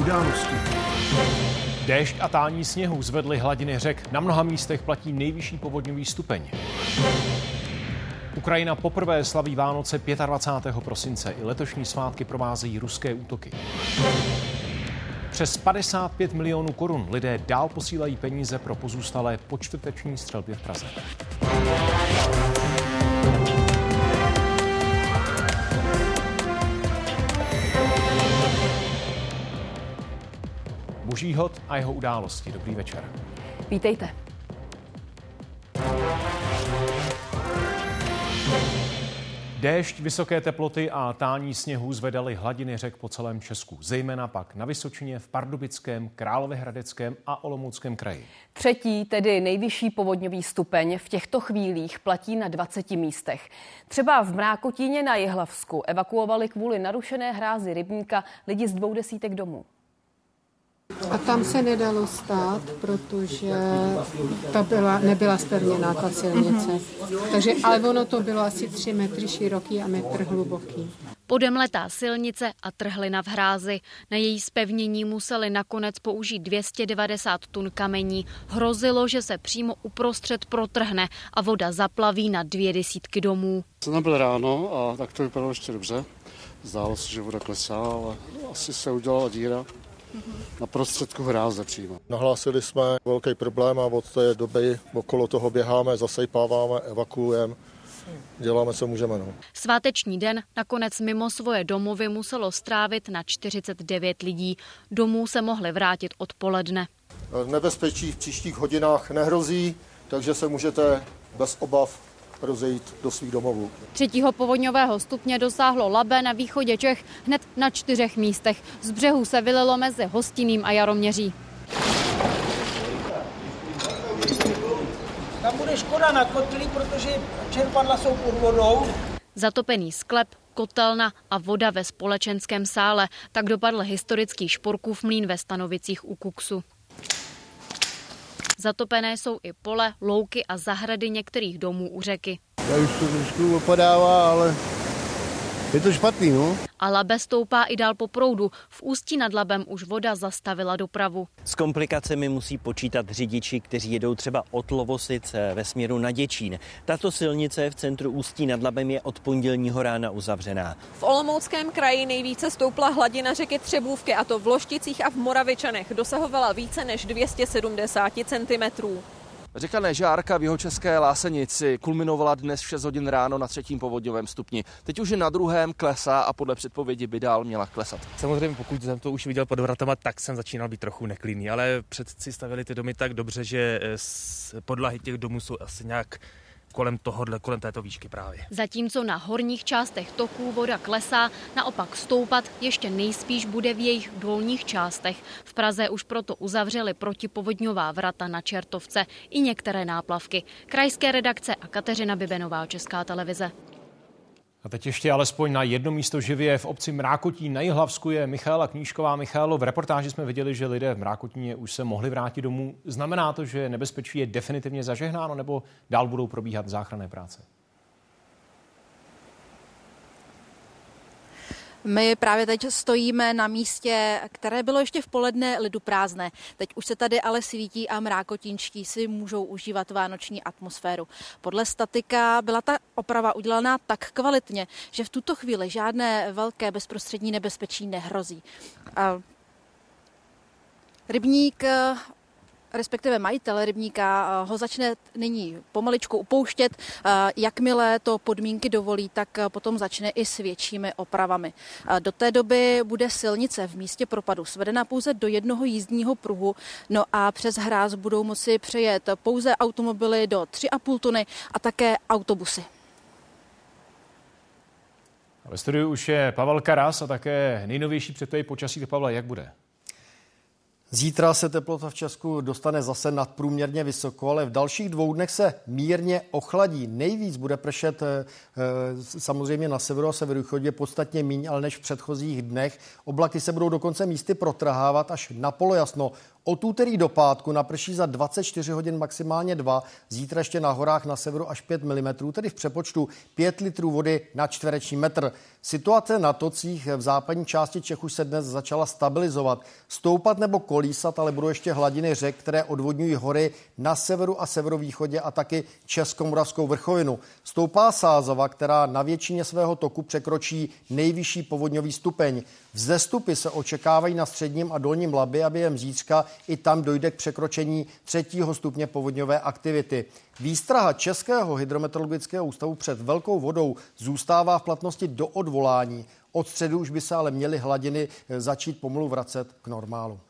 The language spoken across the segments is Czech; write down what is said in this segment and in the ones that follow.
Události. Déšť a tání sněhu zvedly hladiny řek. Na mnoha místech platí nejvyšší povodňový stupeň. Ukrajina poprvé slaví Vánoce 25. prosince. I letošní svátky provázejí ruské útoky. Přes 55 milionů korun lidé dál posílají peníze pro pozůstalé počtvrteční střelbě v Praze. Boží hod a jeho události. Dobrý večer. Vítejte. Déšť, vysoké teploty a tání sněhu zvedaly hladiny řek po celém Česku, zejména pak na Vysočině, v Pardubickém, Královéhradeckém a Olomouckém kraji. Třetí, tedy nejvyšší povodňový stupeň, v těchto chvílích platí na 20 místech. Třeba v Mrákotíně na Jihlavsku evakuovali kvůli narušené hrázi rybníka lidi z dvou desítek domů. A tam se nedalo stát, protože ta byla, nebyla spevněná ta silnice. Takže, ale ono to bylo asi tři metry široký a metr hluboký. Podemletá silnice a trhlina v hrázi. Na její spevnění museli nakonec použít 290 tun kamení. Hrozilo, že se přímo uprostřed protrhne a voda zaplaví na dvě desítky domů. Jsem byl ráno a tak to vypadalo ještě dobře. Zdálo se, že voda klesá, ale asi se udělala díra na prostředku hráze přímo. Nahlásili jsme velký problém a od té doby okolo toho běháme, zasejpáváme, evakuujeme. Děláme, co můžeme. No. Sváteční den nakonec mimo svoje domovy muselo strávit na 49 lidí. Domů se mohli vrátit odpoledne. Nebezpečí v příštích hodinách nehrozí, takže se můžete bez obav rozejít do svých domovů. Třetího povodňového stupně dosáhlo Labe na východě Čech hned na čtyřech místech. Z břehu se vylilo mezi Hostiným a Jaroměří. Tam bude škoda na kotli, protože čerpadla jsou pod vodou. Zatopený sklep, kotelna a voda ve společenském sále. Tak dopadl historický šporkův mlín ve Stanovicích u Kuksu. Zatopené jsou i pole, louky a zahrady některých domů u řeky. Já už to trošku opadává, ale je to špatný, no. A Labe stoupá i dál po proudu. V Ústí nad Labem už voda zastavila dopravu. S komplikacemi musí počítat řidiči, kteří jedou třeba od Lovosic ve směru na Děčín. Tato silnice v centru Ústí nad Labem je od pondělního rána uzavřená. V Olomouckém kraji nejvíce stoupla hladina řeky Třebůvky a to v Lošticích a v Moravičanech dosahovala více než 270 cm. Řeka Nežárka v jeho české Lásenici kulminovala dnes v 6 hodin ráno na třetím povodňovém stupni. Teď už je na druhém klesá a podle předpovědi by dál měla klesat. Samozřejmě pokud jsem to už viděl pod vratama, tak jsem začínal být trochu neklidný, ale předci stavili ty domy tak dobře, že podlahy těch domů jsou asi nějak kolem tohohle, kolem této výšky právě. Zatímco na horních částech toků voda klesá, naopak stoupat ještě nejspíš bude v jejich dolních částech. V Praze už proto uzavřeli protipovodňová vrata na Čertovce i některé náplavky. Krajské redakce a Kateřina Bibenová, Česká televize. A teď ještě alespoň na jedno místo živě v obci Mrákotí na Jihlavsku je Michála Knížková. Michálo, v reportáži jsme viděli, že lidé v Mrákotíně už se mohli vrátit domů. Znamená to, že nebezpečí je definitivně zažehnáno nebo dál budou probíhat záchranné práce? My právě teď stojíme na místě, které bylo ještě v poledne lidu prázdné. Teď už se tady ale svítí a mrákotinčtí si můžou užívat vánoční atmosféru. Podle statika byla ta oprava udělaná tak kvalitně, že v tuto chvíli žádné velké bezprostřední nebezpečí nehrozí. Rybník respektive majitel rybníka ho začne nyní pomaličku upouštět. Jakmile to podmínky dovolí, tak potom začne i s většími opravami. Do té doby bude silnice v místě propadu svedena pouze do jednoho jízdního pruhu, no a přes hráz budou moci přejet pouze automobily do 3,5 tuny a také autobusy. Ve studiu už je Pavel Karas a také nejnovější předpověď počasí. Pavle, jak bude? Zítra se teplota v Česku dostane zase nadprůměrně vysoko, ale v dalších dvou dnech se mírně ochladí. Nejvíc bude pršet eh, samozřejmě na severu a severovýchodě podstatně míň, ale než v předchozích dnech. Oblaky se budou dokonce místy protrhávat až na polojasno. Od úterý do pátku naprší za 24 hodin maximálně 2, zítra ještě na horách na severu až 5 mm, tedy v přepočtu 5 litrů vody na čtvereční metr. Situace na tocích v západní části Čech už se dnes začala stabilizovat. Stoupat nebo kolísat, ale budou ještě hladiny řek, které odvodňují hory na severu a severovýchodě a taky Českomoravskou vrchovinu. Stoupá Sázava, která na většině svého toku překročí nejvyšší povodňový stupeň. Vzestupy se očekávají na středním a dolním Labi a během zítřka i tam dojde k překročení třetího stupně povodňové aktivity. Výstraha Českého hydrometeorologického ústavu před velkou vodou zůstává v platnosti do odvolání. Od středu už by se ale měly hladiny eh, začít pomalu vracet k normálu.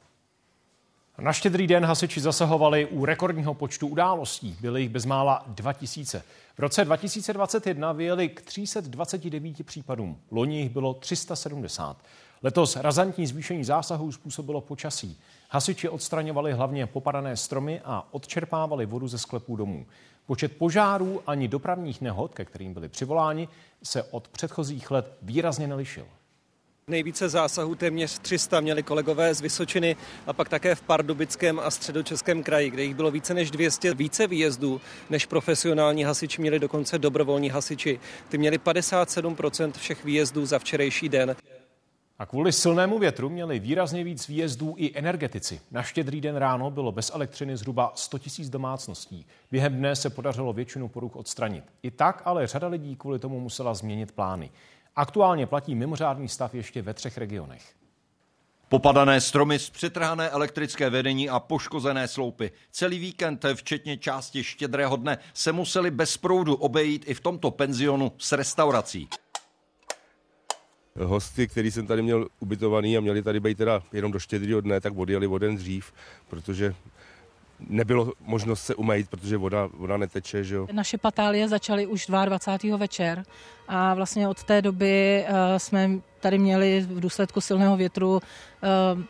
Na štědrý den hasiči zasahovali u rekordního počtu událostí. Byly jich bezmála 2000. V roce 2021 vyjeli k 329 případům. Loni jich bylo 370. Letos razantní zvýšení zásahů způsobilo počasí. Hasiči odstraňovali hlavně popadané stromy a odčerpávali vodu ze sklepů domů. Počet požárů ani dopravních nehod, ke kterým byli přivoláni, se od předchozích let výrazně nelišil. Nejvíce zásahů, téměř 300, měli kolegové z Vysočiny a pak také v Pardubickém a středočeském kraji, kde jich bylo více než 200 více výjezdů, než profesionální hasiči měli dokonce dobrovolní hasiči. Ty měli 57% všech výjezdů za včerejší den. A kvůli silnému větru měli výrazně víc výjezdů i energetici. Na štědrý den ráno bylo bez elektřiny zhruba 100 000 domácností. Během dne se podařilo většinu poruch odstranit. I tak ale řada lidí kvůli tomu musela změnit plány. Aktuálně platí mimořádný stav ještě ve třech regionech. Popadané stromy, zpřetrhané elektrické vedení a poškozené sloupy. Celý víkend, včetně části štědrého dne, se museli bez proudu obejít i v tomto penzionu s restaurací hosty, který jsem tady měl ubytovaný a měli tady být teda jenom do štědrého dne, tak odjeli o den dřív, protože nebylo možnost se umýt, protože voda, voda neteče. Že jo. Naše patálie začaly už 22. večer a vlastně od té doby uh, jsme tady měli v důsledku silného větru uh,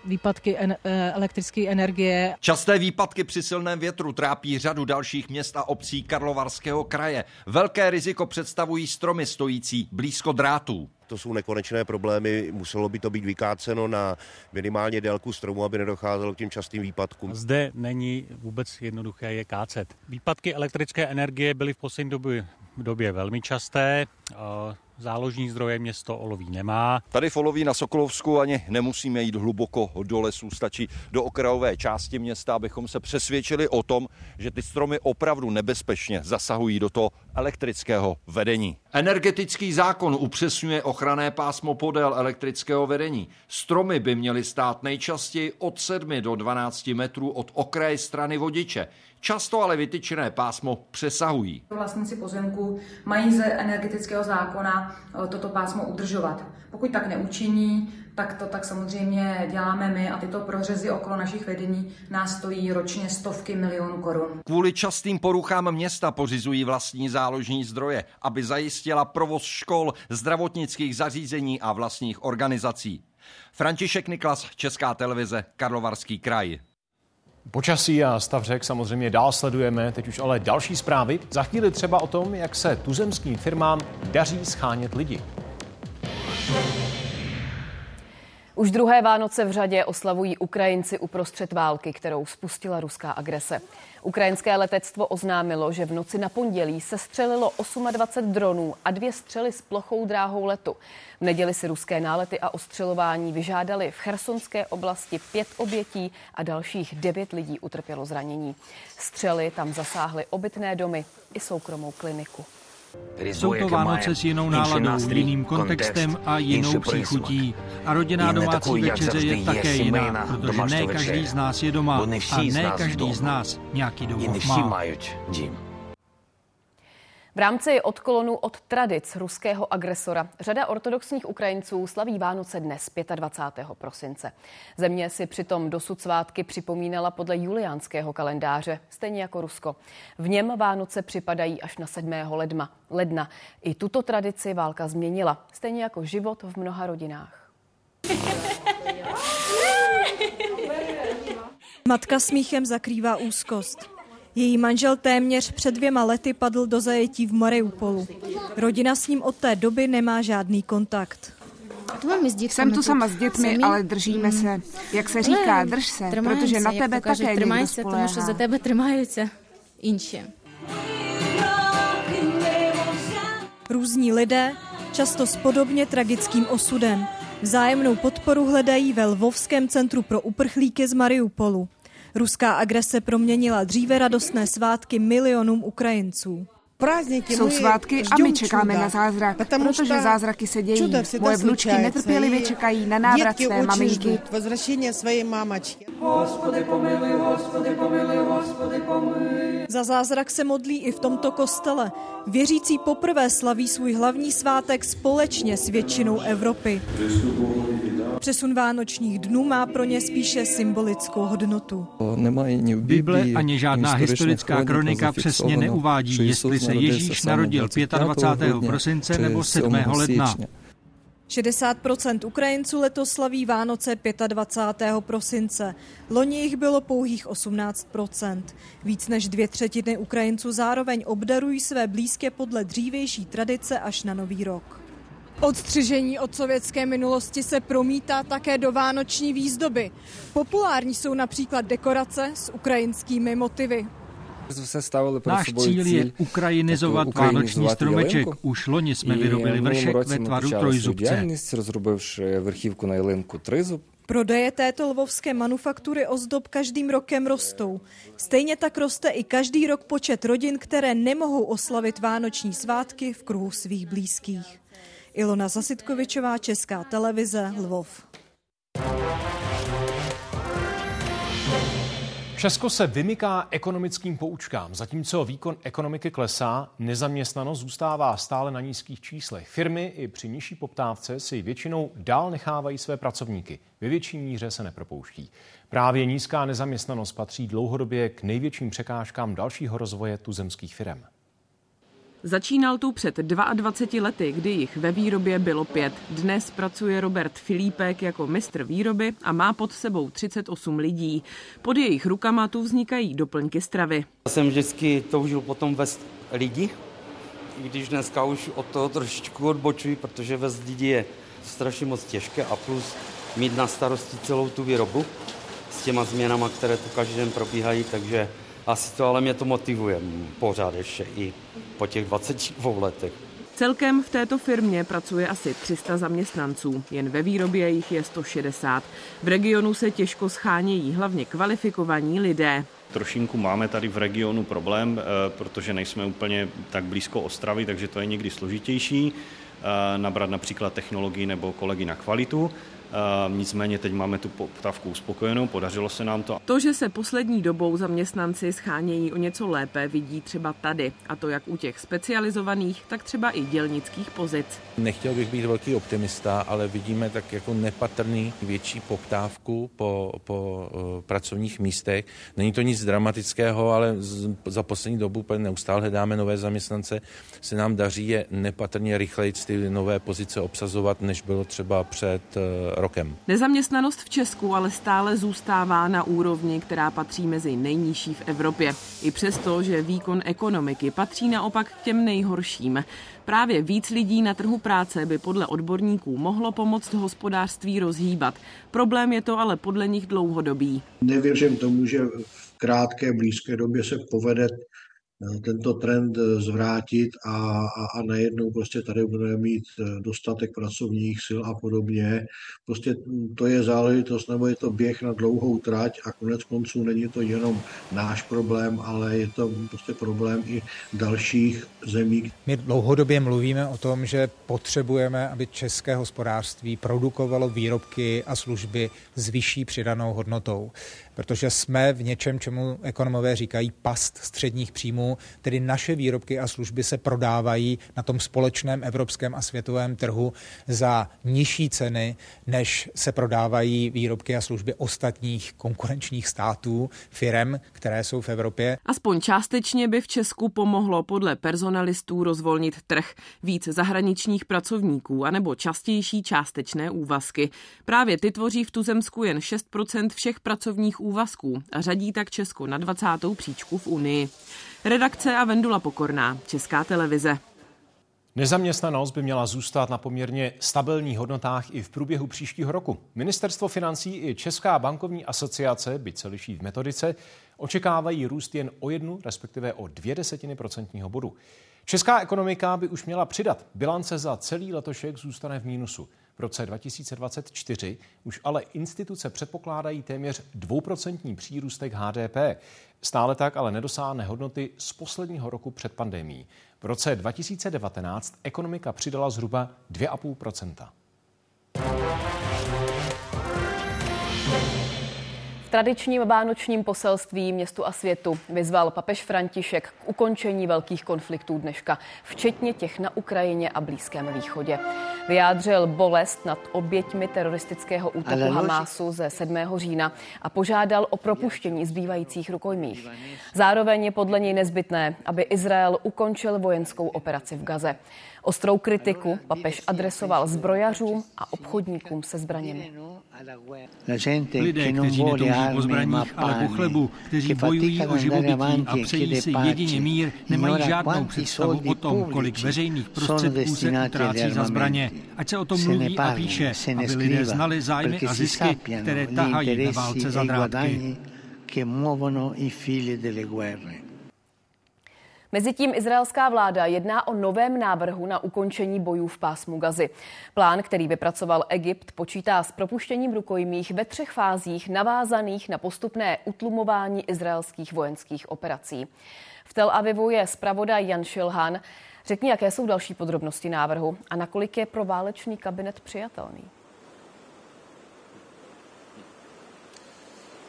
výpadky en, uh, elektrické energie. Časté výpadky při silném větru trápí řadu dalších měst a obcí Karlovarského kraje. Velké riziko představují stromy stojící blízko drátů to jsou nekonečné problémy, muselo by to být vykáceno na minimálně délku stromu, aby nedocházelo k těm častým výpadkům. Zde není vůbec jednoduché je kácet. Výpadky elektrické energie byly v poslední době, době velmi časté. Záložní zdroje město Oloví nemá. Tady v Oloví na Sokolovsku ani nemusíme jít hluboko do lesů, stačí do okrajové části města, abychom se přesvědčili o tom, že ty stromy opravdu nebezpečně zasahují do toho elektrického vedení. Energetický zákon upřesňuje ochranné pásmo podél elektrického vedení. Stromy by měly stát nejčastěji od 7 do 12 metrů od okraje strany vodiče. Často ale vytyčené pásmo přesahují. Vlastníci pozemků mají ze energetického zákona eh, toto pásmo udržovat. Pokud tak neučiní, tak to tak samozřejmě děláme my a tyto prořezy okolo našich vedení nás stojí ročně stovky milionů korun. Kvůli častým poruchám města pořizují vlastní záložní zdroje, aby zajistila provoz škol, zdravotnických zařízení a vlastních organizací. František Niklas, Česká televize, Karlovarský kraj. Počasí a stav řek samozřejmě dál sledujeme, teď už ale další zprávy. Za chvíli třeba o tom, jak se tuzemským firmám daří schánět lidi. Už druhé Vánoce v řadě oslavují Ukrajinci uprostřed války, kterou spustila ruská agrese. Ukrajinské letectvo oznámilo, že v noci na pondělí se střelilo 28 dronů a dvě střely s plochou dráhou letu. V neděli si ruské nálety a ostřelování vyžádali v chersonské oblasti pět obětí a dalších devět lidí utrpělo zranění. Střely tam zasáhly obytné domy i soukromou kliniku. Jsou to Vánoce s jinou náladou, jiným kontextem a jinou příchutí. A rodinná domácí večeře je také jiná, protože ne každý z nás je doma a ne každý z nás nějaký domov má. V rámci odkolonu od tradic ruského agresora řada ortodoxních Ukrajinců slaví Vánoce dnes 25. prosince. Země si přitom dosud svátky připomínala podle juliánského kalendáře, stejně jako Rusko. V něm Vánoce připadají až na 7. ledna. ledna. I tuto tradici válka změnila, stejně jako život v mnoha rodinách. Matka smíchem zakrývá úzkost. Její manžel téměř před dvěma lety padl do zajetí v Mariupolu. Rodina s ním od té doby nemá žádný kontakt. Jsem tu sama s dětmi, ale držíme se. Jak se říká, drž se, protože na tebe také někdo za tebe se. Různí lidé, často s podobně tragickým osudem, vzájemnou podporu hledají ve Lvovském centru pro uprchlíky z Mariupolu. Ruská agrese proměnila dříve radostné svátky milionům Ukrajinců. Jsou svátky a my čekáme na zázrak, protože zázraky se dějí. Moje vnučky netrpělivě čekají na návrat své maminky. Za zázrak se modlí i v tomto kostele. Věřící poprvé slaví svůj hlavní svátek společně s většinou Evropy. Přesun vánočních dnů má pro ně spíše symbolickou hodnotu. Bible ani žádná historická kronika přesně neuvádí, jestli se Ježíš narodil 25. prosince nebo 7. ledna. 60% Ukrajinců letos slaví Vánoce 25. prosince. Loni jich bylo pouhých 18% Víc než dvě třetiny Ukrajinců zároveň obdarují své blízké podle dřívější tradice až na Nový rok. Odstřižení od sovětské minulosti se promítá také do vánoční výzdoby. Populární jsou například dekorace s ukrajinskými motivy. Náš cíl je ukrajinizovat vánoční stromeček. Už loni jsme vyrobili vršek ve tvaru trojzubce. Prodeje této lvovské manufaktury ozdob každým rokem rostou. Stejně tak roste i každý rok počet rodin, které nemohou oslavit vánoční svátky v kruhu svých blízkých. Ilona Zasitkovičová, Česká televize, Lvov. Česko se vymyká ekonomickým poučkám. Zatímco výkon ekonomiky klesá, nezaměstnanost zůstává stále na nízkých číslech. Firmy i při nižší poptávce si většinou dál nechávají své pracovníky. Ve větší míře se nepropouští. Právě nízká nezaměstnanost patří dlouhodobě k největším překážkám dalšího rozvoje tuzemských firm. Začínal tu před 22 lety, kdy jich ve výrobě bylo pět. Dnes pracuje Robert Filipek jako mistr výroby a má pod sebou 38 lidí. Pod jejich rukama tu vznikají doplňky stravy. Já jsem vždycky toužil potom vést lidi, i když dneska už od toho trošičku odbočuji, protože vést lidi je strašně moc těžké a plus mít na starosti celou tu výrobu s těma změnama, které tu každý den probíhají, takže asi to, ale mě to motivuje pořád ještě i po těch 22 letech. Celkem v této firmě pracuje asi 300 zaměstnanců, jen ve výrobě jich je 160. V regionu se těžko schánějí hlavně kvalifikovaní lidé. Trošinku máme tady v regionu problém, eh, protože nejsme úplně tak blízko Ostravy, takže to je někdy složitější eh, nabrat například technologii nebo kolegy na kvalitu. Uh, nicméně teď máme tu poptávku uspokojenou, podařilo se nám to. To, že se poslední dobou zaměstnanci schánějí o něco lépe, vidí třeba tady. A to jak u těch specializovaných, tak třeba i dělnických pozic. Nechtěl bych být velký optimista, ale vidíme tak jako nepatrný větší poptávku po, po uh, pracovních místech. Není to nic dramatického, ale za poslední dobu neustále hledáme nové zaměstnance. Se nám daří je nepatrně rychleji ty nové pozice obsazovat, než bylo třeba před uh, rokem. Nezaměstnanost v Česku ale stále zůstává na úrovni, která patří mezi nejnižší v Evropě. I přesto, že výkon ekonomiky patří naopak k těm nejhorším. Právě víc lidí na trhu práce by podle odborníků mohlo pomoct hospodářství rozhýbat. Problém je to ale podle nich dlouhodobý. Nevěřím tomu, že v krátké, blízké době se povede tento trend eh, zvrátit a, a, a najednou prostě tady budeme mít eh, dostatek pracovních sil a podobně. Prostě to je záležitost, nebo je to běh na dlouhou trať a konec konců není to jenom náš problém, ale je to prostě problém i dalších zemí. My dlouhodobě mluvíme o tom, že potřebujeme, aby české hospodářství produkovalo výrobky a služby s vyšší přidanou hodnotou, protože jsme v něčem, čemu ekonomové říkají past středních příjmů tedy naše výrobky a služby se prodávají na tom společném evropském a světovém trhu za nižší ceny, než se prodávají výrobky a služby ostatních konkurenčních států, firem, které jsou v Evropě. Aspoň částečně by v Česku pomohlo podle personalistů rozvolnit trh, víc zahraničních pracovníků anebo častější částečné úvazky. Právě ty tvoří v tuzemsku jen 6% všech pracovních úvazků a řadí tak Česko na 20. příčku v Unii. Redakce a Vendula Pokorná, Česká televize. Nezaměstnanost by měla zůstat na poměrně stabilních hodnotách i v průběhu příštího roku. Ministerstvo financí i Česká bankovní asociace, byť se liší v metodice, očekávají růst jen o jednu, respektive o dvě desetiny procentního bodu. Česká ekonomika by už měla přidat. Bilance za celý letošek zůstane v mínusu. V roce 2024 už ale instituce předpokládají téměř dvouprocentní přírůstek HDP. Stále tak ale nedosáhne hodnoty z posledního roku před pandemí. V roce 2019 ekonomika přidala zhruba 2,5 tradičním vánočním poselství městu a světu vyzval papež František k ukončení velkých konfliktů dneška, včetně těch na Ukrajině a Blízkém východě. Vyjádřil bolest nad oběťmi teroristického útoku Hamásu ze 7. října a požádal o propuštění zbývajících rukojmích. Zároveň je podle něj nezbytné, aby Izrael ukončil vojenskou operaci v Gaze. Ostrou kritiku papež adresoval zbrojařům a obchodníkům se zbraněmi. Lidé, kteří netouží po zbraních, ale po chlebu, kteří bojují o živobytí a přejí si jedině mír, nemají žádnou představu o tom, kolik veřejných prostředků se utrácí za zbraně. Ať se o tom mluví a píše, aby lidé znali zájmy a zisky, které tahají na válce za drátky. Mezitím izraelská vláda jedná o novém návrhu na ukončení bojů v pásmu Gazy. Plán, který vypracoval Egypt, počítá s propuštěním rukojmích ve třech fázích navázaných na postupné utlumování izraelských vojenských operací. V Tel Avivu je zpravodaj Jan Šilhan. Řekni, jaké jsou další podrobnosti návrhu a nakolik je pro válečný kabinet přijatelný.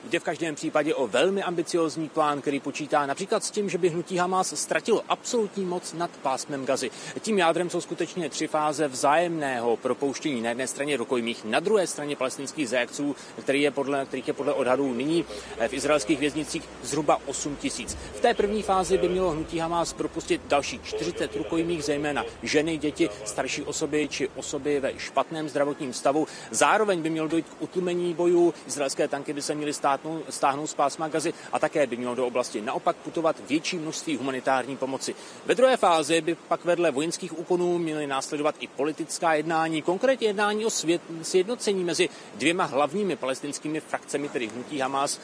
Jde v každém případě o velmi ambiciozní plán, který počítá například s tím, že by hnutí Hamas ztratilo absolutní moc nad pásmem Gazy. Tím jádrem jsou skutečně tři fáze vzájemného propouštění. Na jedné straně rukojmích, na druhé straně palestinských zajekců, který je podle, kterých je podle odhadů nyní v izraelských věznicích zhruba 8 tisíc. V té první fázi by mělo hnutí Hamas propustit další 40 rukojmích, zejména ženy, děti, starší osoby či osoby ve špatném zdravotním stavu. Zároveň by mělo dojít k utlumení bojů. Izraelské tanky by se měly stát státnou, stáhnout z pásma gazy a také by mělo do oblasti naopak putovat větší množství humanitární pomoci. Ve druhé fázi by pak vedle vojenských úkonů měly následovat i politická jednání, konkrétně jednání o svět, sjednocení mezi dvěma hlavními palestinskými frakcemi, tedy hnutí Hamas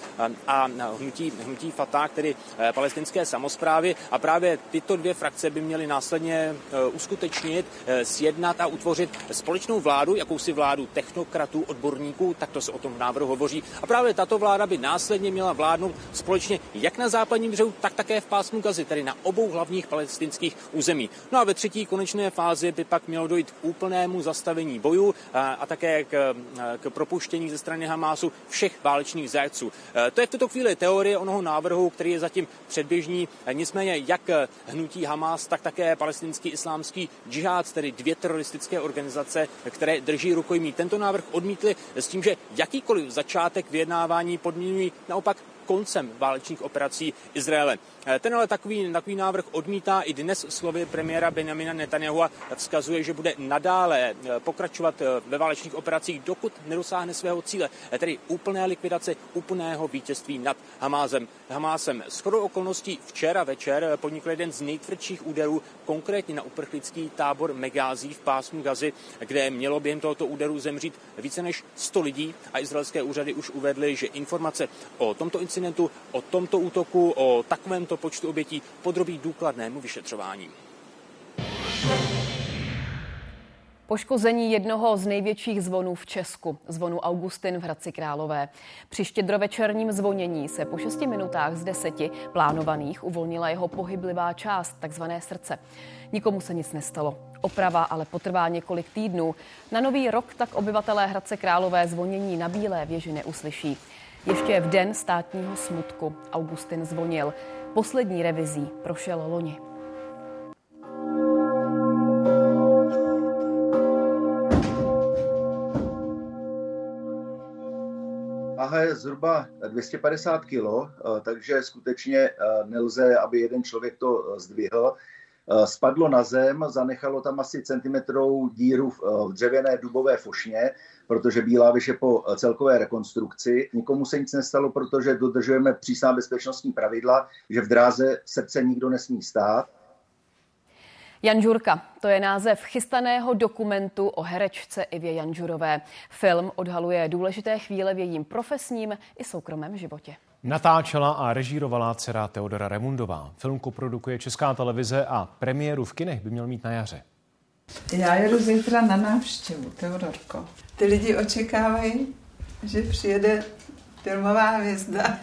a hnutí, hnutí Fatah, tedy eh, palestinské samozprávy. A právě tyto dvě frakce by měly následně eh, uskutečnit, eh, sjednat a utvořit společnou vládu, jakousi vládu technokratů, odborníků, tak to se o tom v návrhu hovoří. A právě tato vláda by následně měla vládnout společně jak na západním břehu, tak také v pásmu Gazy, tedy na obou hlavních palestinských území. No a ve třetí konečné fázi by pak mělo dojít k úplnému zastavení bojů a, a také k, k propuštění ze strany Hamásu všech válečných zajeců. E, to je v tuto chvíli teorie onoho návrhu, který je zatím předběžný. E, nicméně jak hnutí Hamas, tak také palestinský islámský džihad, tedy dvě teroristické organizace, které drží rukojmí. Tento návrh odmítli s tím, že jakýkoliv začátek vyjednávání podmínují. Naopak koncem válečných operací Izraele. Eh, ten ale takový, takový návrh odmítá i dnes slovy premiéra Benjamina Netanyahu a vzkazuje, že bude nadále eh, pokračovat eh, ve válečných operacích, dokud nedosáhne svého cíle, tedy úplné likvidace, úplného vítězství nad Hamázem. Hamásem. S chodou okolností včera večer podnikl jeden z nejtvrdších úderů, konkrétně na uprchlický tábor Megází v pásmu Gazy, kde mělo během tohoto úderu zemřít více než 100 lidí a izraelské úřady už uvedly, že informace o tomto incidentu, o tomto útoku, o takovémto počtu obětí podrobí důkladnému vyšetřování. Poškození jednoho z největších zvonů v Česku, zvonu Augustin v Hradci Králové. Při štědrovečerním zvonění se po 6 minutách z deseti plánovaných uvolnila jeho pohyblivá část, takzvané srdce. Nikomu se nic nestalo. Oprava ale potrvá několik týdnů. Na nový rok tak obyvatelé Hradce Králové zvonění na Bílé věži neuslyší. Ještě v den státního smutku Augustin zvonil. poslední revizí prošel loni. váha je zhruba 250 kg, eh, takže skutečně eh, nelze, aby jeden člověk to eh, zdvihl. Spadlo na zem, zanechalo tam asi centimetrovou díru v dřevěné dubové fošně, protože Bílá vyše po celkové rekonstrukci. Nikomu se nic nestalo, protože dodržujeme přísná bezpečnostní pravidla, že v dráze srdce nikdo nesmí stát. Jan Žurka, to je název chystaného dokumentu o herečce Ivě Janžurové. Film odhaluje důležité chvíle v jejím profesním i soukromém životě. Natáčela a režírovala dcera Teodora Remundová. Film koprodukuje Česká televize a premiéru v kinech by měl mít na jaře. Já jedu zítra na návštěvu, Teodorko. Ty lidi očekávají, že přijede filmová hvězda.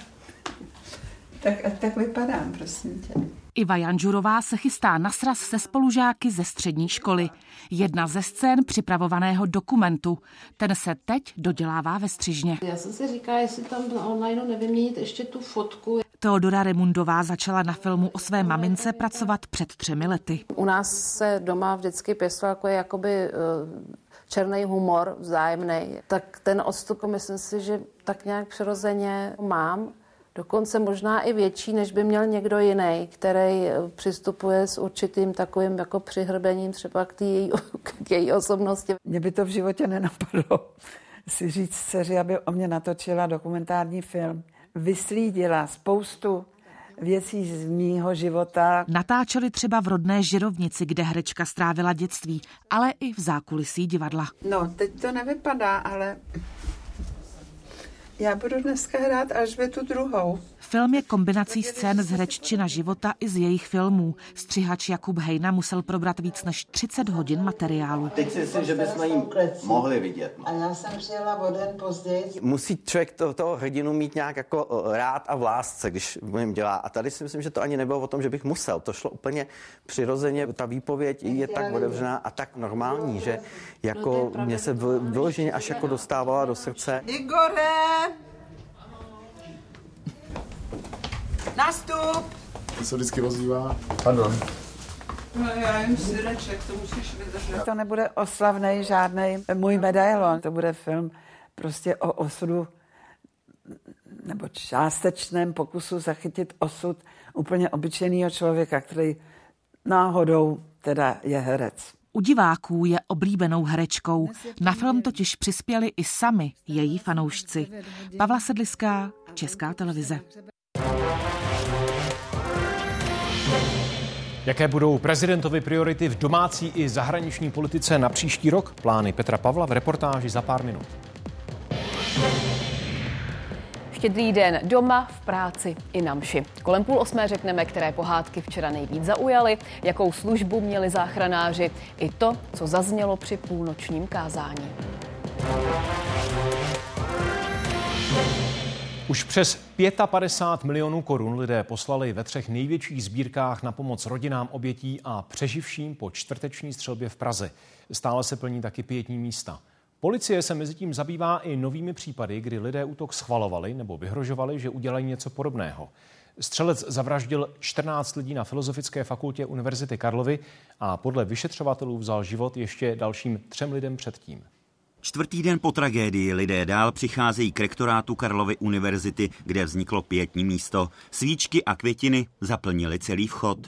tak tak vypadám, prosím tě. Iva Janžurová se chystá na sraz se spolužáky ze střední školy. Jedna ze scén připravovaného dokumentu. Ten se teď dodělává ve střižně. Já jsem si říkala, jestli tam online nevyměnit ještě tu fotku. Teodora Remundová začala na filmu o své mamince pracovat před třemi lety. U nás se doma vždycky pěstoval jako je jakoby uh, černý humor vzájemný. Tak ten odstup, myslím si, že tak nějak přirozeně mám dokonce možná i větší, než by měl někdo jiný, který eh, přistupuje s určitým takovým jako přihrbením třeba k, tý její, k její osobnosti. Mě by to v životě nenapadlo si říct dceři, aby o mě natočila dokumentární film. Vyslídila spoustu věcí z mýho života. Natáčeli třeba v rodné Žirovnici, kde herečka strávila dětství, ale i v zákulisí divadla. No, teď to nevypadá, ale já budu dneska hrát až ve tu druhou. Film je kombinací scén z hereččina života i z jejich filmů. Střihač Jakub Hejna musel probrat víc než 30 hodin materiálu. Teď si myslím, že bychom jim mohli vidět. A já jsem přijela o den později. Musí člověk to, toho hrdinu mít nějak jako rád a v lásce, když mu jim dělá. A tady si myslím, že to ani nebylo o tom, že bych musel. To šlo úplně přirozeně. Ta výpověď je tak otevřená a tak normální, že jako mě se vyloženě až jako dostávala do srdce. Igore! Nastup! To se vždycky ozývá. Pardon. No já jim syreček, to musíš vydržet. To nebude oslavný žádný můj medailon, to bude film prostě o osudu nebo částečném pokusu zachytit osud úplně obyčejného člověka, který náhodou teda je herec. U diváků je oblíbenou herečkou. Na film totiž přispěli i sami její fanoušci. Pavla Sedliská, Česká televize. Jaké budou prezidentovy priority v domácí i zahraniční politice na příští rok? Plány Petra Pavla v reportáži za pár minut. Štědrý den doma, v práci i na mši. Kolem půl osmé řekneme, které pohádky včera nejvíc zaujaly, jakou službu měli záchranáři, i to, co zaznělo při půlnočním kázání. Už přes 55 milionů korun lidé poslali ve třech největších sbírkách na pomoc rodinám obětí a přeživším po čtvrteční střelbě v Praze. Stále se plní taky pětní místa. Policie se mezi tím zabývá i novými případy, kdy lidé útok schvalovali nebo vyhrožovali, že udělají něco podobného. Střelec zavraždil 14 lidí na Filozofické fakultě Univerzity Karlovy a podle vyšetřovatelů vzal život ještě dalším třem lidem předtím. Čtvrtý den po tragédii lidé dál přicházejí k rektorátu Karlovy univerzity, kde vzniklo pětní místo. Svíčky a květiny zaplnili celý vchod.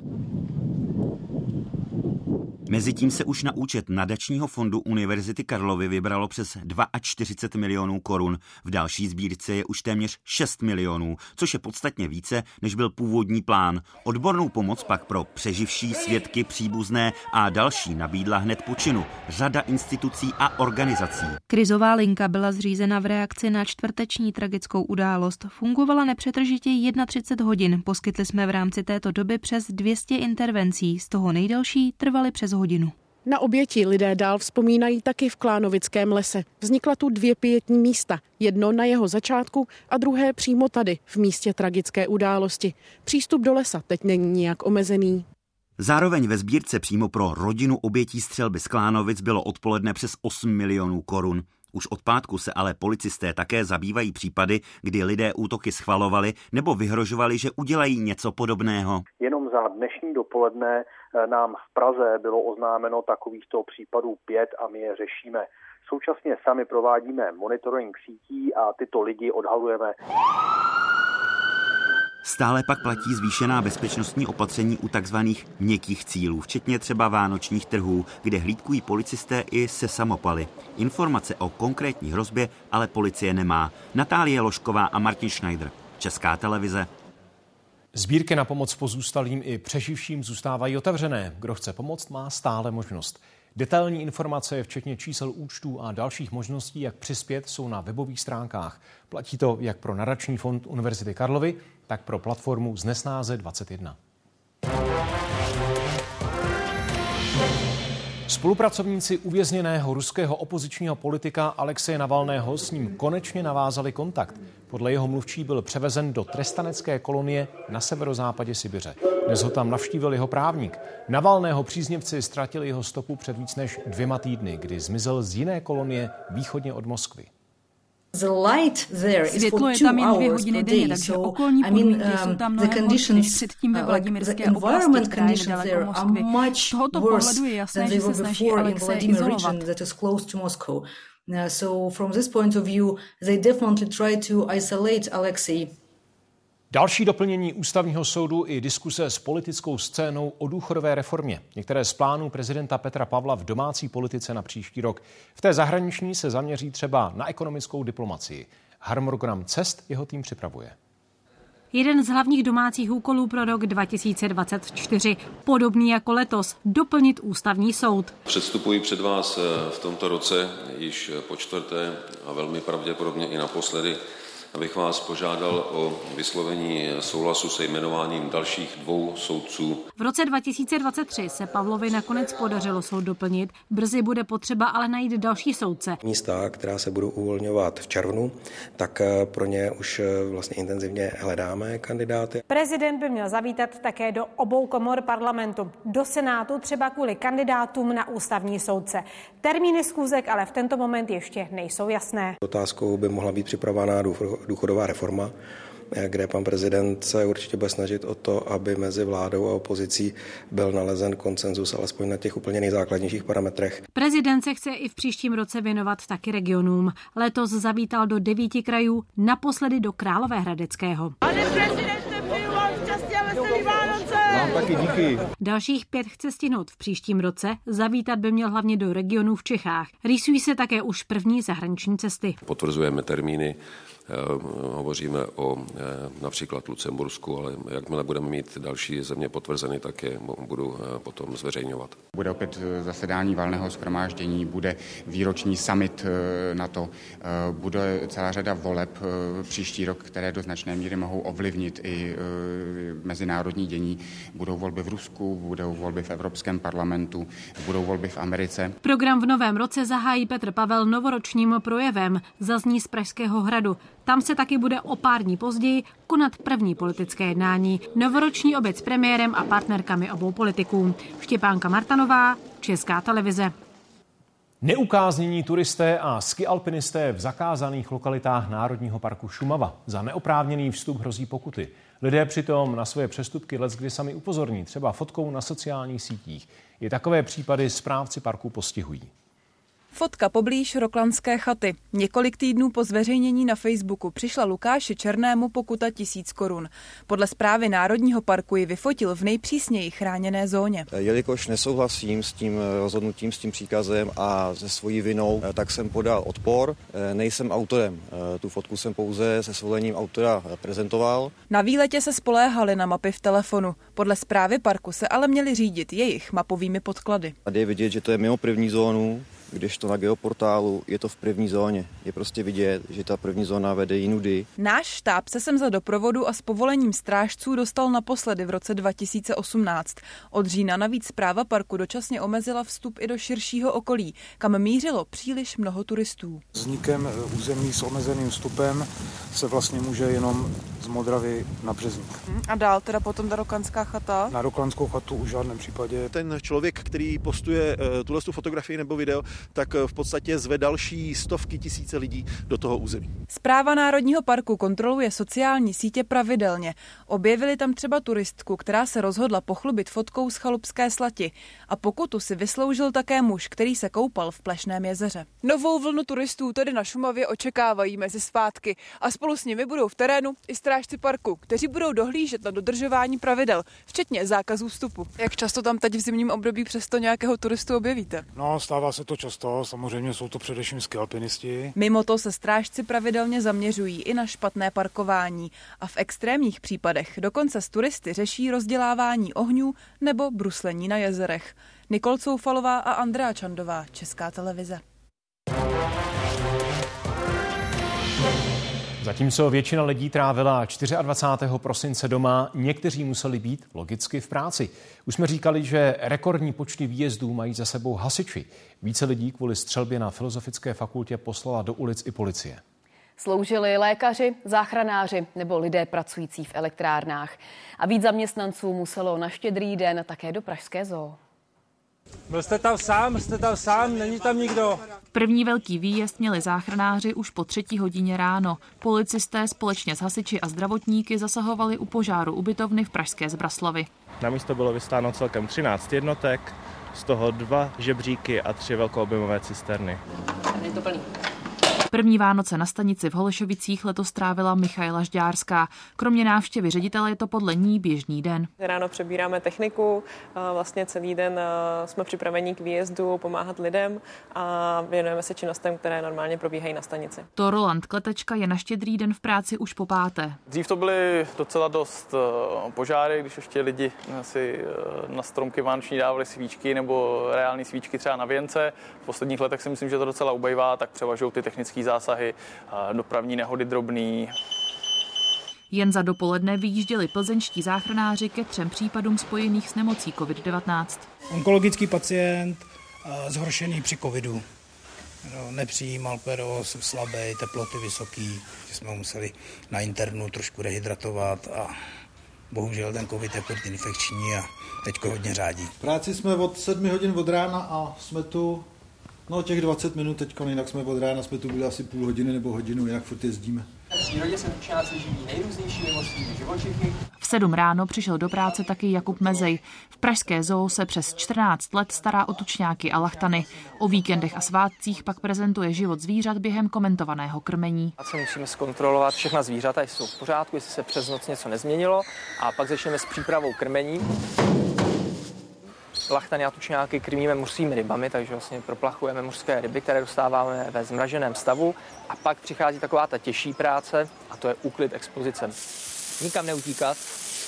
Mezitím se už na účet nadačního fondu Univerzity Karlovy vybralo přes 42 milionů korun. V další sbírce je už téměř 6 milionů, což je podstatně více, než byl původní plán. Odbornou pomoc pak pro přeživší svědky, příbuzné a další nabídla hned počinu řada institucí a organizací. Krizová linka byla zřízena v reakci na čtvrteční tragickou událost. Fungovala nepřetržitě 31 hodin. Poskytli jsme v rámci této doby přes 200 intervencí, z toho nejdelší trvaly přes hodinu. Na oběti lidé dál vzpomínají taky v Klánovickém lese. Vznikla tu dvě pětní místa, jedno na jeho začátku a druhé přímo tady, v místě tragické události. Přístup do lesa teď není nijak omezený. Zároveň ve sbírce přímo pro rodinu obětí střelby z Klánovic bylo odpoledne přes 8 milionů korun. Už od pátku se ale policisté také zabývají případy, kdy lidé útoky schvalovali nebo vyhrožovali, že udělají něco podobného. Jenom za dnešní dopoledne eh, nám v Praze bylo oznámeno takovýchto případů pět a my je řešíme. Současně sami provádíme monitoring sítí a tyto lidi odhalujeme. Stále pak platí zvýšená bezpečnostní opatření u takzvaných měkkých cílů, včetně třeba vánočních trhů, kde hlídkují policisté i se samopaly. Informace o konkrétní hrozbě ale policie nemá. Natálie Lošková a Martin Schneider, Česká televize. Sbírky na pomoc pozůstalým i přeživším zůstávají otevřené. Kdo chce pomoct, má stále možnost. Detailní informace, včetně čísel účtů a dalších možností, jak přispět, jsou na webových stránkách. Platí to jak pro nadační fond Univerzity Karlovy, tak pro platformu Znesnáze 21. Spolupracovníci uvězněného ruského opozičního politika Alexeje Navalného s ním konečně navázali kontakt. Podle jeho mluvčí byl převezen do trestanecké kolonie na severozápadě Sibiře. Dnes ho tam navštívil jeho právník. Navalného příznivci ztratili jeho stopu před víc než dvěma týdny, kdy zmizel z jiné kolonie východně od Moskvy. Světlo je tam jen dvě hodiny denně, takže okolní podmínky jsou tam mnohem horší než předtím ve uh, Vladimirské oblasti, která je nedaleko Moskvy. Z tohoto pohledu je jasné, že se snaží Alexeje izolovat. Uh, so from this point of view, they definitely try to isolate Alexei. Další doplnění ústavního soudu i diskuse s politickou scénou o důchodové reformě. Některé z plánů prezidenta Petra Pavla v domácí politice na příští rok. V té zahraniční se zaměří třeba na ekonomickou diplomacii. Harmonogram cest jeho tým připravuje. Jeden z hlavních domácích úkolů pro rok 2024, podobný jako letos, doplnit ústavní soud. Předstupuji před vás eh, v tomto roce již po čtvrté a velmi pravděpodobně i naposledy abych vás požádal o vyslovení souhlasu se jmenováním dalších dvou soudců. V roce 2023 se Pavlovi nakonec podařilo soud doplnit. Brzy bude potřeba ale najít další soudce. Místa, která se budou uvolňovat v červnu, tak eh, pro ně už eh, vlastně intenzivně hledáme kandidáty. Prezident by měl zavítat také do obou komor parlamentu. Do Senátu třeba kvůli kandidátům na ústavní soudce. Termíny schůzek ale v tento moment ještě nejsou jasné. Otázkou by mohla být připravená důchodová reforma, kde pan prezident se určitě bude snažit o to, aby mezi vládou a opozicí byl nalezen konsenzus alespoň na těch úplně nejzákladnějších parametrech. Prezident se chce i v příštím roce věnovat taky regionům. Letos zavítal do devíti krajů, naposledy do Královéhradeckého. Pane prezidente, přeju vám šťastně a veselý Vánoce! Vám taky díky. Dalších pět chce stihnout v příštím roce. Zavítat by měl hlavně do regionů v Čechách. Rýsují se také už první zahraniční cesty. Potvrzujeme termíny Eh, hovoříme o eh, například Lucembursku, ale jakmile budeme mít další země potvrzeny, tak je budu eh, potom zveřejňovat. Bude opět zasedání valného schromáždění, bude výroční summit na to, bude celá řada voleb příští rok, které do značné míry mohou ovlivnit i mezinárodní dění. Budou volby v Rusku, budou volby v Evropském parlamentu, budou volby v Americe. Program v novém roce zahájí Petr Pavel novoročním projevem. Zazní z Pražského hradu. Tam se taky bude o pár dní později konat první politické jednání. Novoroční oběd s premiérem a partnerkami obou politiků. Štěpánka Martanová, Česká televize. Neukáznění turisté a skialpinisté v zakázaných lokalitách Národního parku Šumava. Za neoprávněný vstup hrozí pokuty. Lidé přitom na svoje přestupky let kdy sami upozorní, třeba fotkou na sociálních sítích. I takové případy správci parku postihují. Fotka poblíž Roklanské chaty. Několik týdnů po zveřejnění na Facebooku přišla Lukáši Černému pokuta tisíc korun. Podle zprávy Národního parku ji vyfotil v nejpřísněji chráněné zóně. Jelikož nesouhlasím s tím rozhodnutím, s tím příkazem a se svojí vinou, tak jsem podal odpor. Nejsem autorem. Tu fotku jsem pouze se svolením autora prezentoval. Na výletě se spoléhali na mapy v telefonu. Podle zprávy parku se ale měli řídit jejich mapovými podklady. Tady je vidět, že to je mimo první zónu, když to na geoportálu je to v první zóně. Je prostě vidět, že ta první zóna vede jinudy. Náš štáb se sem za doprovodu a s povolením strážců dostal naposledy v roce 2018. Od října navíc zpráva parku dočasně omezila vstup i do širšího okolí, kam mířilo příliš mnoho turistů. Vznikem území s omezeným vstupem se vlastně může jenom z Modravy na Březník. Hm, a dál teda potom ta roklanská chata? Na roklanskou chatu už v žádném případě. Ten člověk, který postuje eh, tuhle fotografii nebo video, tak eh, v podstatě zve další stovky tisíce lidí do toho území. Zpráva Národního parku kontroluje sociální sítě pravidelně. Objevili tam třeba turistku, která se rozhodla pochlubit fotkou z chalupské slati. A pokutu si vysloužil také muž, který se koupal v Plešném jezeře. Novou vlnu turistů tedy na Šumavě očekávají mezi svátky a spolu s nimi budou v terénu i strážci parku, kteří budou dohlížet na dodržování pravidel, včetně zákazů vstupu. Jak často tam teď v zimním období přesto nějakého turistu objevíte? No, stává se to často, samozřejmě jsou to především skialpinisti. Mimo to se strážci pravidelně zaměřují i na špatné parkování a v extrémních případech dokonce s turisty řeší rozdělávání ohňů nebo bruslení na jezerech. Nikol Coufalová a Andrea Čandová, Česká televize. Zatímco většina lidí trávila 24. prosince doma, někteří museli být logicky v práci. Už jsme říkali, že rekordní počty výjezdů mají za sebou hasiči. Více lidí kvůli střelbě na Filozofické fakultě poslala do ulic i policie. Sloužili lékaři, záchranáři nebo lidé pracující v elektrárnách. A víc zaměstnanců muselo na štědrý den také do Pražské zoo. Byl jste tam sám, jste tam sám, není tam nikdo. První velký výjezd měli záchranáři už po třetí hodině ráno. Policisté společně s hasiči a zdravotníky zasahovali u požáru ubytovny v Pražské Zbraslavy. Na místo bylo vystáno celkem 13 jednotek, z toho dva žebříky a tři velkoobjemové cisterny. Je to plný. První Vánoce na stanici v Holešovicích letos strávila Michaela Žďárská. Kromě návštěvy ředitele je to podle ní běžný den. Ráno přebíráme techniku, vlastně celý den jsme připraveni k výjezdu pomáhat lidem a věnujeme se činnostem, které normálně probíhají na stanici. To Roland Kletečka je na štědrý den v práci už po páté. Dřív to byly docela dost požáry, když ještě lidi si na stromky vánoční dávali svíčky nebo reální svíčky třeba na věnce. V posledních letech si myslím, že to docela ubejvá, tak převažují ty technické zásahy, dopravní nehody drobný. Jen za dopoledne vyjížděli plzeňští záchranáři ke třem případům spojených s nemocí COVID-19. Onkologický pacient zhoršený při covidu. Nepřijímal peros, slabý, teploty vysoký, že jsme ho museli na internu trošku rehydratovat a bohužel ten covid je infekční a teďko hodně řádí. Práci jsme od 7 hodin od rána a jsme tu No těch 20 minut teď, jinak jsme od rána, jsme tu byli asi půl hodiny nebo hodinu, jinak furt jezdíme. V přírodě se tučňáci živí nejrůznějšími mořskými živočichy. V sedm ráno přišel do práce taky Jakub Mezej. V Pražské zoo se přes 14 let stará o tučňáky a lachtany. O víkendech a svátcích pak prezentuje život zvířat během komentovaného krmení. A co musíme zkontrolovat, všechna zvířata jsou v pořádku, jestli se přes noc něco nezměnilo a pak začneme s přípravou krmení lachtany a tučňáky krmíme mořskými rybami, takže vlastně proplachujeme mořské ryby, které dostáváme ve zmraženém stavu. A pak přichází taková ta těžší práce a to je úklid expozice. Nikam neutíkat,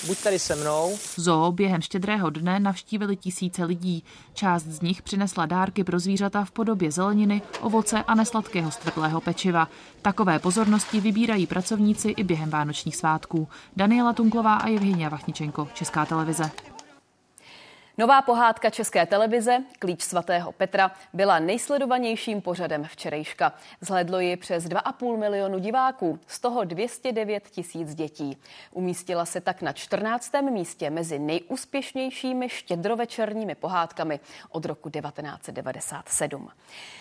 buď tady se mnou. Zoo během štědrého dne navštívili tisíce lidí. Část z nich přinesla dárky pro zvířata v podobě zeleniny, ovoce a nesladkého stvrtlého pečiva. Takové pozornosti vybírají pracovníci i během vánočních svátků. Daniela Tunklová a Evgenia Vachničenko, Česká televize. Nová pohádka České televize, Klíč svatého Petra, byla nejsledovanějším pořadem včerejška. Zhledlo ji přes 2,5 milionu diváků, z toho 209 tisíc dětí. Umístila se tak na 14. místě mezi nejúspěšnějšími štědrovečerními pohádkami od roku 1997.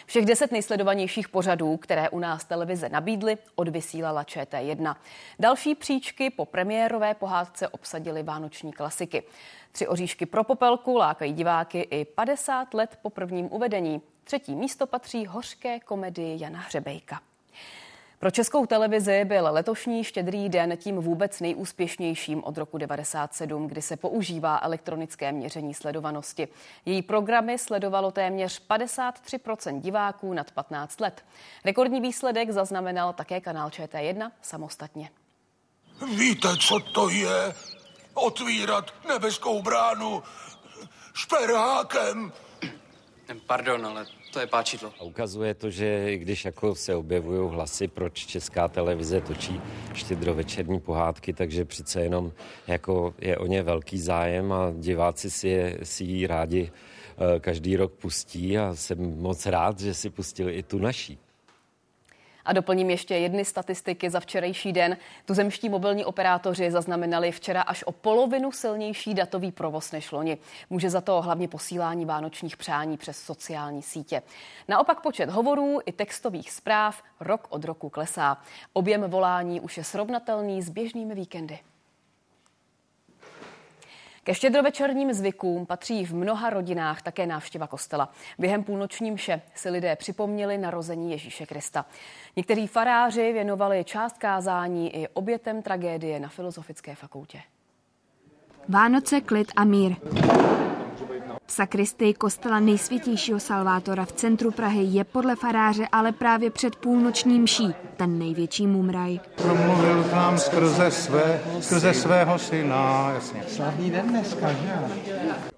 Všech deset nejsledovanějších pořadů, které u nás televize nabídly, odvysílala ČT1. Další příčky po premiérové pohádce obsadily vánoční klasiky. Tři oříšky pro popelku lákají diváky i 50 let po prvním uvedení. Třetí místo patří hořké komedii Jana Hřebejka. Pro českou televizi byl letošní štědrý den tím vůbec nejúspěšnějším od roku 97, kdy se používá elektronické měření sledovanosti. Její programy sledovalo téměř 53% diváků nad 15 let. Rekordní výsledek zaznamenal také kanál ČT1 samostatně. Víte, co to je? Otvírat nebeskou bránu šperhákem. Pardon, ale to je páčidlo. A ukazuje to, že když jako se objevují hlasy, proč česká televize točí štědrovečerní pohádky, takže přece jenom jako je o ně velký zájem a diváci si, je, si ji rádi eh, každý rok pustí a jsem moc rád, že si pustili i tu naší. A doplním ještě jedny statistiky za včerejší den. Tuzemští mobilní operátoři zaznamenali včera až o polovinu silnější datový provoz než loni. Může za to hlavně posílání vánočních přání přes sociální sítě. Naopak počet hovorů i textových zpráv rok od roku klesá. Objem volání už je srovnatelný s běžnými víkendy. Ke štědrovečerním zvykům patří v mnoha rodinách také návštěva kostela. Během půlnoční mše si lidé připomněli narození Ježíše Krista. Někteří faráři věnovali část kázání i obětem tragédie na Filozofické fakultě. Vánoce, klid a mír. V sakristii kostela nejsvětějšího Salvátora v centru Prahy je podle faráře ale právě před půlnočním mší ten největší mumraj. Promluvil tam skrze, své, skrze svého syna, jasně. Slavný den dneska, že?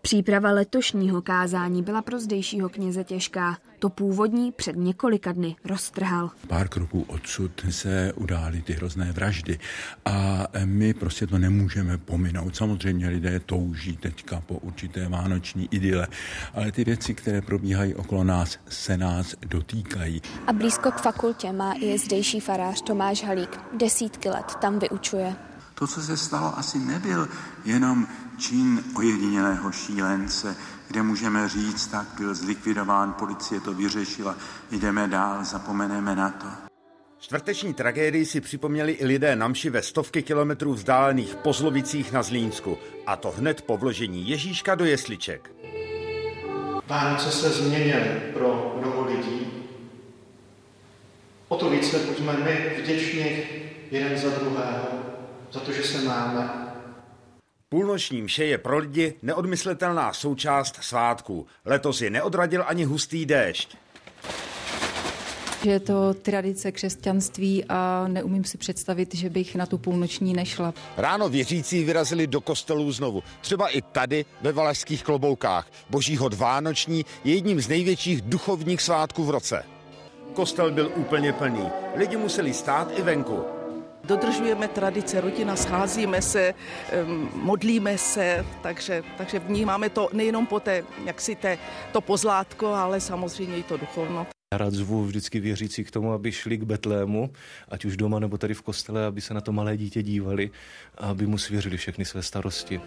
Příprava letošního kázání byla pro zdejšího kněze těžká. To původní před několika dny roztrhal. Pár kroků odsud se udály ty hrozné vraždy a my prostě to nemůžeme pominout. Samozřejmě lidé touží teďka po určité vánoční idyle, ale ty věci, které probíhají okolo nás, se nás dotýkají. A blízko k fakultě má i zdejší farář Tomáš Halík. Desítky let tam vyučuje. To, co se stalo, asi nebyl jenom čin ojedinělého šílence, kde můžeme říct, tak byl zlikvidován, policie to vyřešila, jdeme dál, zapomeneme na to. Čtvrteční tragédii si připomněli i lidé namši ve stovky kilometrů vzdálených Pozlovicích na Zlínsku. A to hned po vložení Ježíška do jesliček. Vánoce se změnily pro mnoho lidí. O to více buďme my vděční jeden za druhého, za to, že se máme. Půlnoční mše je pro lidi neodmyslitelná součást svátků. Letos je neodradil ani hustý déšť. Je to tradice křesťanství a neumím si představit, že bych na tu půlnoční nešla. Ráno věřící vyrazili do kostelů znovu. Třeba i tady ve Valašských kloboukách. Boží hod Vánoční je jedním z největších duchovních svátků v roce. Kostel byl úplně plný. Lidi museli stát i venku. Dodržujeme tradice, rodina, scházíme se, modlíme se, takže, takže vnímáme to nejenom po té, jak si te, to pozlátko, ale samozřejmě i to duchovno. Já rád zvu vždycky věřící k tomu, aby šli k Betlému, ať už doma nebo tady v kostele, aby se na to malé dítě dívali a aby mu svěřili všechny své starosti.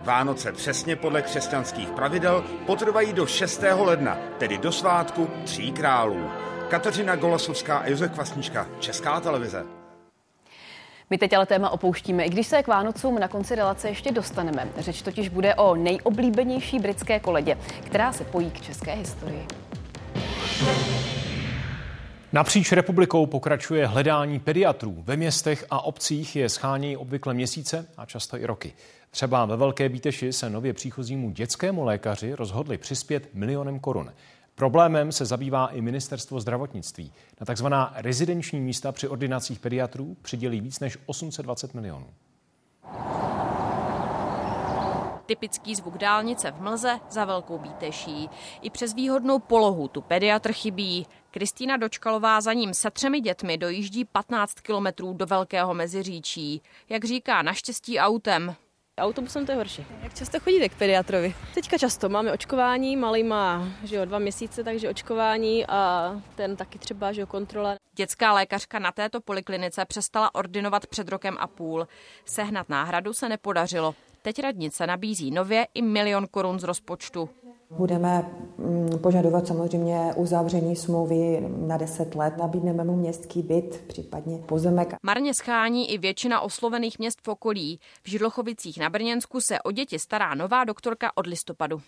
Vánoce přesně podle křesťanských pravidel potrvají do 6. ledna, tedy do svátku tří králů. Kateřina Golasovská a Josef Kvasnička, Česká televize. My teď ale téma opouštíme, i když se k Vánocům na konci relace ještě dostaneme. Řeč totiž bude o nejoblíbenější britské koledě, která se pojí k české historii. Napříč republikou pokračuje hledání pediatrů. Ve městech a obcích je schání obvykle měsíce a často i roky. Třeba ve Velké Bíteši se nově příchozímu dětskému lékaři rozhodli přispět milionem korun. Problémem se zabývá i ministerstvo zdravotnictví. Na tzv. rezidenční místa při ordinacích pediatrů přidělí víc než 820 milionů. Typický zvuk dálnice v Mlze za Velkou Bíteší. I přes výhodnou polohu tu pediatr chybí. Kristýna Dočkalová za ním se třemi dětmi dojíždí 15 kilometrů do Velkého Meziříčí. Jak říká, naštěstí autem. Autobusem to je horší. Jak často chodíte k pediatrovi? Teďka často. Máme očkování, malý má že jo, dva měsíce, takže očkování a ten taky třeba že jo, kontrola. Dětská lékařka na této poliklinice přestala ordinovat před rokem a půl. Sehnat náhradu se nepodařilo. Teď radnice nabízí nově i milion korun z rozpočtu. Budeme mm, požadovat samozřejmě uzavření smlouvy na 10 let, nabídneme mu městský byt, případně pozemek. Marně schání i většina oslovených měst v okolí. V Židlochovicích na Brněnsku se o děti stará nová doktorka od listopadu.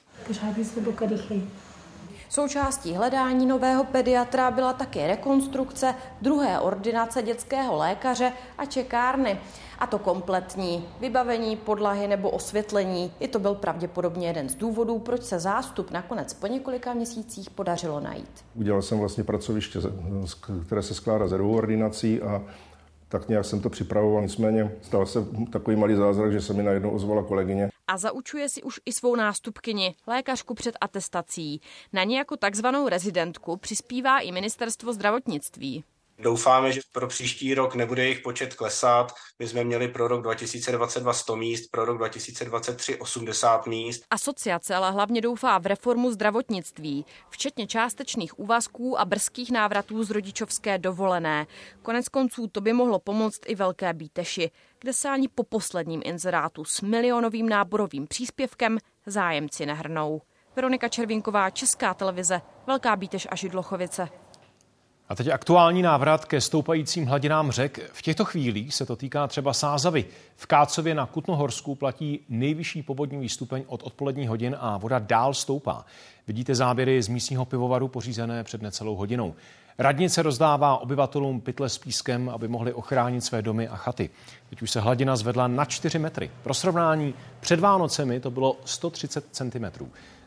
Součástí hledání nového pediatra byla také rekonstrukce druhé ordinace dětského lékaře a čekárny. A to kompletní. Vybavení, podlahy nebo osvětlení. I to byl pravděpodobně jeden z důvodů, proč se zástup nakonec po několika měsících podařilo najít. Udělal jsem vlastně pracoviště, které se skládá ze dvou ordinací a tak nějak jsem to připravoval. Nicméně stal se takový malý zázrak, že se mi najednou ozvala kolegyně. A zaučuje si už i svou nástupkyni, lékařku před atestací. Na ně jako takzvanou rezidentku přispívá i ministerstvo zdravotnictví. Doufáme, že pro příští rok nebude jejich počet klesat. My jsme měli pro rok 2022 100 míst, pro rok 2023 80 míst. Asociace ale hlavně doufá v reformu zdravotnictví, včetně částečných úvazků a brzkých návratů z rodičovské dovolené. Konec konců to by mohlo pomoct i Velké Bíteši, kde se ani po posledním inzerátu s milionovým náborovým příspěvkem zájemci nehrnou. Veronika Červinková, Česká televize, Velká Bíteš a Židlochovice. A teď aktuální návrat ke stoupajícím hladinám řek. V těchto chvílích se to týká třeba Sázavy. V Kácově na Kutnohorsku platí nejvyšší povodňový stupeň od odpolední hodin a voda dál stoupá. Vidíte záběry z místního pivovaru pořízené před necelou hodinou. Radnice rozdává obyvatelům pytle s pískem, aby mohli ochránit své domy a chaty. Teď už se hladina zvedla na 4 metry. Pro srovnání před Vánocemi to bylo 130 cm.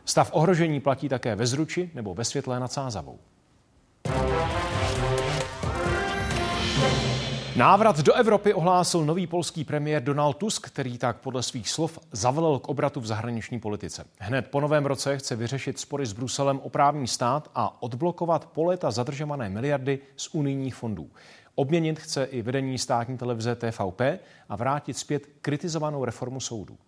Stav ohrožení platí také ve Zruči nebo ve Světlé nad Sázavou. Návrat do Evropy ohlásil nový polský premiér Donald Tusk, který tak podle svých slov zavelel k obratu v zahraniční politice. Hned po novém roce chce vyřešit spory s Bruselem o právní stát a odblokovat po léta zadržované miliardy z unijních fondů. Obměnit chce i vedení státní televize TVP a vrátit zpět kritizovanou reformu soudů.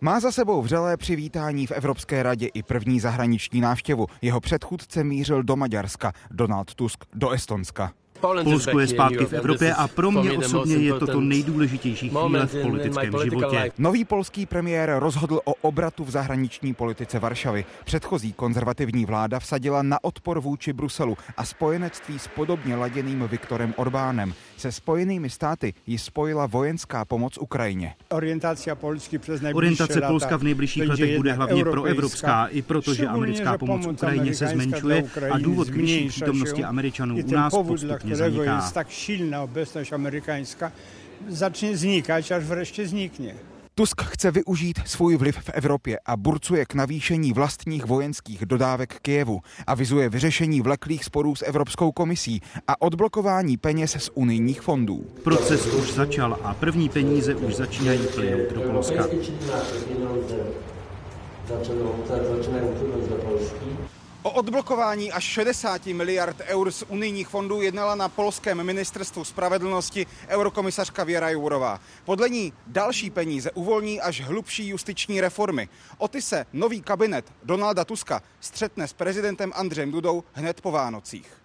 Má za sebou vřelé přivítání v Evropské radě i první zahraniční návštěvu. Jeho předchůdce mířil do Maďarska, Donald Tusk do Estonska. Polsko je zpátky v Evropě a pro mě osobně je to to nejdůležitější chvíle v politickém životě. Nový polský premiér rozhodl o obratu v zahraniční politice Varšavy. Předchozí konzervativní vláda vsadila na odpor vůči Bruselu a spojenectví s podobně laděným Viktorem Orbánem. Se spojenými státy ji spojila vojenská pomoc Ukrajině. Orientace Polska v nejbližších letech bude hlavně proevropská, i protože americká pomoc Ukrajině se zmenšuje a důvod k vyšší přítomnosti Američanů u nás postupně jest tak silna obecność amerykańska, zacznie znikać, aż wreszcie zniknie. Tusk chce využít svůj vliv v Evropě a burcuje k navýšení vlastních vojenských dodávek Kijevu. Avizuje vyřešení vleklých sporů s Evropskou komisí a odblokování peněz z unijních fondů. Proces už začal a první peníze už začínají plynout do Polska. O odblokování až 60 miliard eur z unijních fondů jednala na polském ministerstvu spravedlnosti eurokomisařka Věra Jourová. Podle ní další peníze uvolní až hlubší justiční reformy. O ty se nový kabinet Donalda Tuska střetne s prezidentem Andřejem Dudou hned po Vánocích.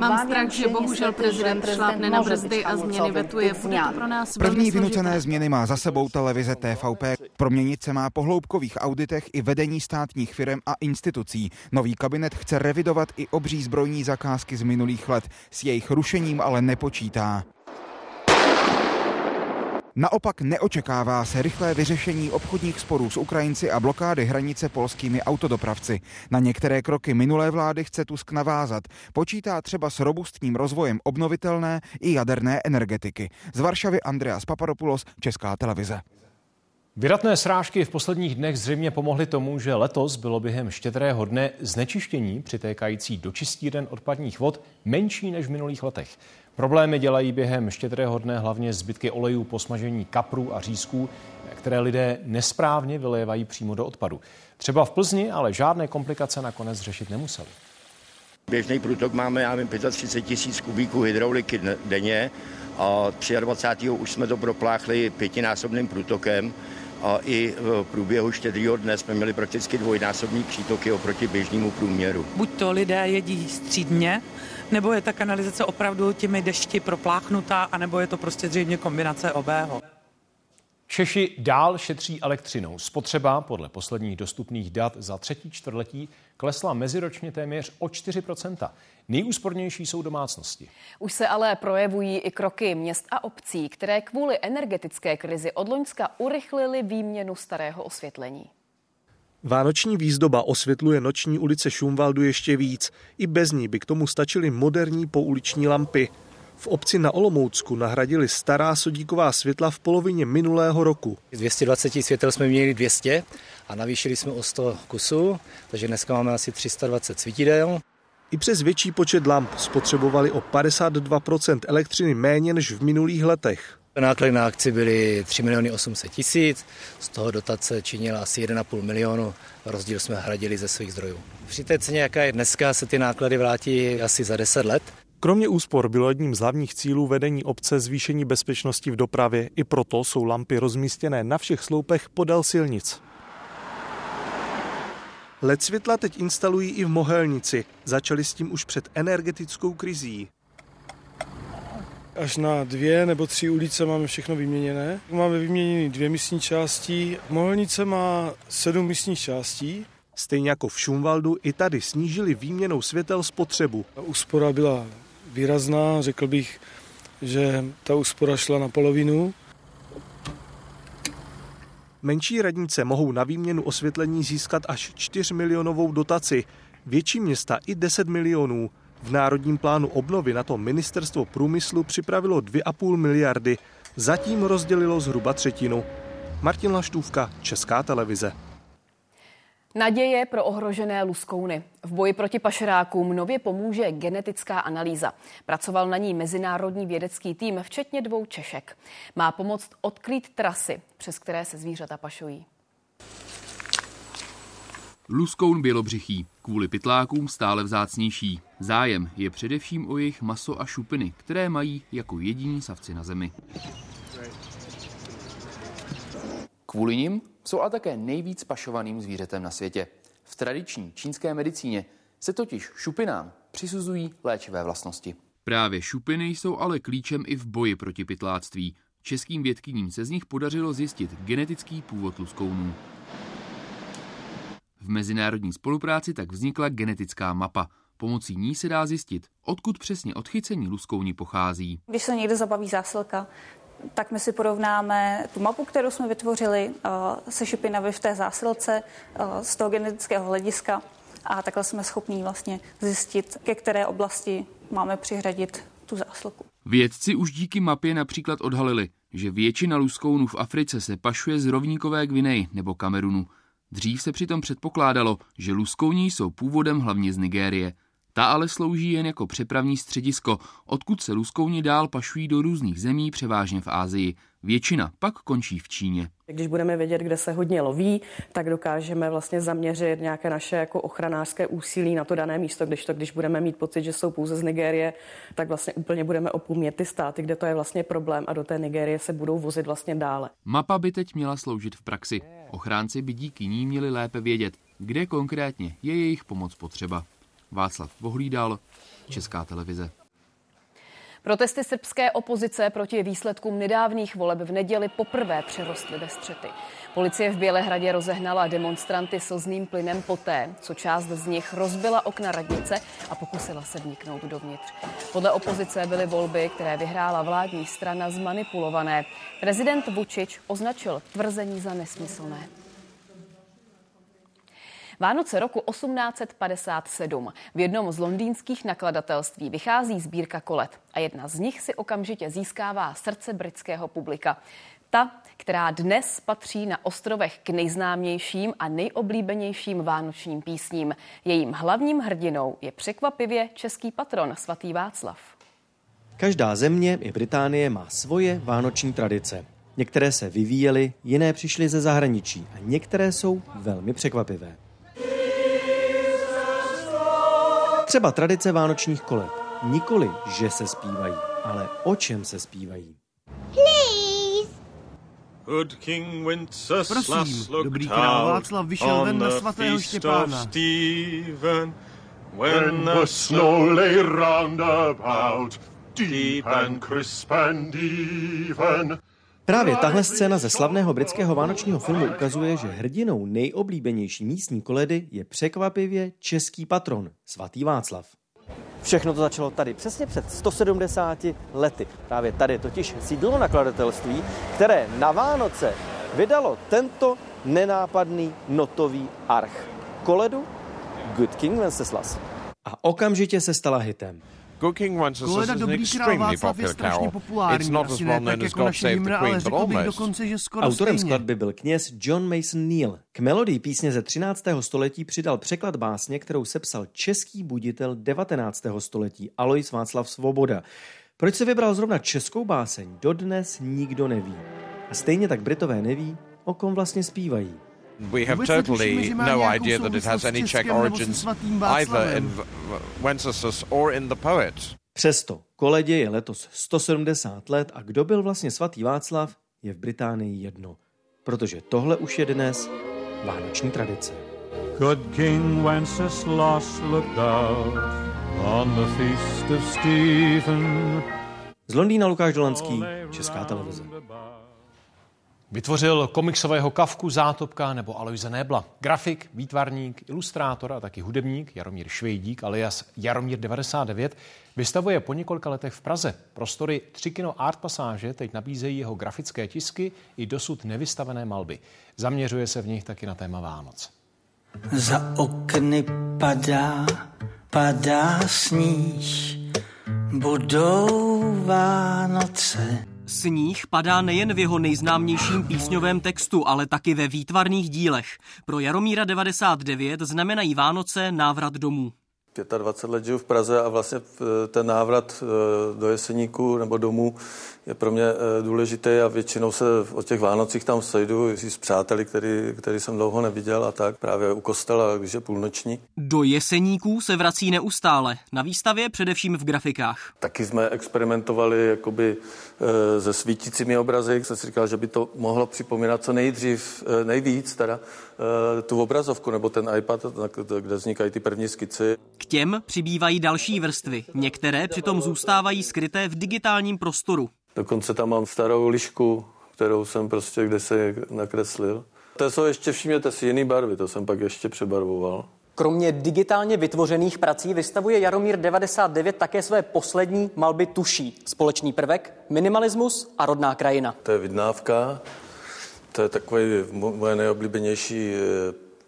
Mám strach, že bohužel prezident šlápne na brzdy a změny vetuje. Bude to pro nás První vynucené změny má za sebou televize TVP. Proměnit se má po hloubkových auditech i vedení státních firm a institucí. Nový kabinet chce revidovat i obří zbrojní zakázky z minulých let. S jejich rušením ale nepočítá. Naopak neočekává se rychlé vyřešení obchodních sporů s Ukrajinci a blokády hranice polskými autodopravci. Na některé kroky minulé vlády chce Tusk navázat. Počítá třeba s robustním rozvojem obnovitelné i jaderné energetiky. Z Varšavy Andreas Papadopoulos, Česká televize. Vydatné srážky v posledních dnech zřejmě pomohly tomu, že letos bylo během štědrého dne znečištění přitékající do čistíren odpadních vod menší než v minulých letech. Problémy dělají během štědrého dne hlavně zbytky olejů po smažení kaprů a řízků, které lidé nesprávně vylévají přímo do odpadu. Třeba v Plzni ale žádné komplikace nakonec řešit nemuseli. Běžný průtok máme, já vím, 35 tisíc kubíků hydrauliky denně a 23. už jsme to propláchli pětinásobným průtokem a i v průběhu štědrého dne jsme měli prakticky dvojnásobný přítoky oproti běžnému průměru. Buď to lidé jedí střídně, nebo je ta kanalizace opravdu těmi dešti propláchnutá, anebo je to prostě zřejmě kombinace obého. Češi dál šetří elektřinou. Spotřeba podle posledních dostupných dat za třetí čtvrtletí klesla meziročně téměř o 4% Nejúspornější jsou domácnosti. Už se ale projevují i kroky měst a obcí, které kvůli energetické krizi od Loňska urychlili výměnu starého osvětlení. Vánoční výzdoba osvětluje noční ulice Šumvaldu ještě víc. I bez ní by k tomu stačily moderní pouliční lampy. V obci na Olomoucku nahradili stará sodíková světla v polovině minulého roku. Z 220 světel jsme měli 200 a navýšili jsme o 100 kusů, takže dneska máme asi 320 svítidel. I přes větší počet lamp spotřebovali o 52% elektřiny méně než v minulých letech. Náklady na akci byly 3 miliony 800 tisíc, z toho dotace činila asi 1,5 milionu, rozdíl jsme hradili ze svých zdrojů. Při té ceně, jaká je dneska, se ty náklady vrátí asi za 10 let. Kromě úspor bylo jedním z hlavních cílů vedení obce zvýšení bezpečnosti v dopravě, i proto jsou lampy rozmístěné na všech sloupech podél silnic. LED světla teď instalují i v Mohelnici. Začali s tím už před energetickou krizí. Až na dvě nebo tři ulice máme všechno vyměněné. Máme vyměněny dvě místní části. Mohelnice má sedm místních částí. Stejně jako v Šumvaldu, i tady snížili výměnou světel spotřebu. Úspora byla výrazná, řekl bych, že ta úspora šla na polovinu. Menší radnice mohou na výměnu osvětlení získat až 4 milionovou dotaci, větší města i 10 milionů. V Národním plánu obnovy na to ministerstvo průmyslu připravilo 2,5 miliardy, zatím rozdělilo zhruba třetinu. Martin Laštůvka, Česká televize. Naděje pro ohrožené luskouny. V boji proti pašerákům nově pomůže genetická analýza. Pracoval na ní mezinárodní vědecký tým, včetně dvou Češek. Má pomoct odkrýt trasy, přes které se zvířata pašují. Luskoun bělobřichý, kvůli pytlákům stále vzácnější. Zájem je především o jejich maso a šupiny, které mají jako jediní savci na zemi. Kvůli nim jsou ale také nejvíc pašovaným zvířetem na světě. V tradiční čínské medicíně se totiž šupinám přisuzují léčivé vlastnosti. Právě šupiny jsou ale klíčem i v boji proti pytláctví. Českým vědkyním se z nich podařilo zjistit genetický původ luskounů. V mezinárodní spolupráci tak vznikla genetická mapa. Pomocí ní se dá zjistit, odkud přesně odchycení luskouni pochází. Když se někde zabaví zásilka, tak my si porovnáme tu mapu, kterou jsme vytvořili uh, se šipinavy v té zásilce uh, z toho genetického hlediska a takhle jsme schopní vlastně zjistit, ke které oblasti máme přihradit tu zásilku. Vědci už díky mapě například odhalili, že většina luskounů v Africe se pašuje z rovníkové Gvineji nebo Kamerunu. Dřív se přitom předpokládalo, že luskouní jsou původem hlavně z Nigérie. Ta ale slouží jen jako přepravní středisko, odkud se luskouni dál pašují do různých zemí, převážně v Ázii. Většina pak končí v Číně. Když budeme vědět, kde se hodně loví, tak dokážeme vlastně zaměřit nějaké naše jako ochranářské úsilí na to dané místo, když to, když budeme mít pocit, že jsou pouze z Nigérie, tak vlastně úplně budeme opůmět ty státy, kde to je vlastně problém a do té Nigérie se budou vozit vlastně dále. Mapa by teď měla sloužit v praxi. Ochránci by díky ní měli lépe vědět, kde konkrétně je jejich pomoc potřeba. Václav Vohlídal, Česká televize. Protesty srbské opozice proti výsledkům nedávných voleb v neděli poprvé přerostly ve střety. Policie v Bělehradě rozehnala demonstranty slzným plynem poté, co část z nich rozbila okna radnice a pokusila se vniknout dovnitř. Podle opozice byly volby, které vyhrála vládní strana, zmanipulované. Prezident Vučič označil tvrzení za nesmyslné. Vánoce roku 1857. V jednom z londýnských nakladatelství vychází sbírka kolet a jedna z nich si okamžitě získává srdce britského publika. Ta, která dnes patří na ostrovech k nejznámějším a nejoblíbenějším vánočním písním. Jejím hlavním hrdinou je překvapivě český patron svatý Václav. Každá země i Británie má svoje vánoční tradice. Některé se vyvíjely, jiné přišly ze zahraničí a některé jsou velmi překvapivé. Třeba tradice vánočních kolet. Nikoli, že se zpívají, ale o čem se zpívají. Good King Wenceslas Prosím, dobrý král Václav vyšel ven na svatého Štěpána. Stephen, when the snow lay round about, deep and crisp and even, Právě tahle scéna ze slavného britského vánočního filmu ukazuje, že hrdinou nejoblíbenější místní koledy je překvapivě český patron, svatý Václav. Všechno to začalo tady, přesně před 170 lety. Právě tady totiž sídlo nakladatelství, které na Vánoce vydalo tento nenápadný notový arch. Koledu Good King Wenceslas. A okamžitě se stala hitem. Good King Wenceslas is an extremely popular carol. It's not as well known as God Save the Queen, but almost. Autorem skladby byl kněz John Mason Neal. K melodii písně ze 13. století přidal překlad básně, kterou sepsal český buditel 19. století Alois Václav Svoboda. Proč se vybral zrovna českou báseň, dodnes nikdo neví. A stejně tak Britové neví, o kom vlastně zpívají. We have totally no idea that it has any Czech origins either in Wenceslas or in the poet. Přesto koledě je letos 170 let a kdo byl vlastně svatý Václav, je v Británii jedno. Protože tohle už je dnes vánoční tradice. Good King Wenceslas looked out on the feast of Stephen. Z Londýna Lukáš Dolanský, Česká televize. Vytvořil komiksového Kavku, Zátopka nebo Aloise Nébla. Grafik, výtvarník, ilustrátor a taky hudebník Jaromír Švejdík alias Jaromír 99 vystavuje po několika letech v Praze. Prostory tři kino Art Passage teď nabízejí jeho grafické tisky i dosud nevystavené malby. Zaměřuje se v nich taky na téma Vánoc. Za okny padá, padá sníh, budou Vánoce. Sníh padá nejen v jeho nejznámějším písňovém textu, ale taky ve výtvarných dílech. Pro Jaromíra 99 znamenají Vánoce návrat domů. 25 let žiju v Praze a vlastně ten návrat eh, do Jeseníku nebo domů je pro mě eh, důležitý a většinou se o těch Vánocích tam sejdu s přáteli, který, který jsem dlouho neviděl a tak právě u kostela, když je půlnoční. Do Jeseníků se vrací neustále, na výstavě především v grafikách. Taky jsme experimentovali jakoby eh, se svítícími obrazy, jsem si říkal, že by to mohlo připomínat co nejdřív, nejvíc teda tu obrazovku nebo ten iPad, kde vznikají ty první skici. K těm přibývají další vrstvy. Některé přitom zůstávají skryté v digitálním prostoru. Dokonce tam mám starou lišku, kterou jsem prostě kde se nakreslil. To jsou ještě, všimněte si, jiný barvy, to jsem pak ještě přebarvoval. Kromě digitálně vytvořených prací vystavuje Jaromír 99 také své poslední malby tuší. Společný prvek, minimalismus a rodná krajina. To je vidnávka, to je takový moje nejoblíbenější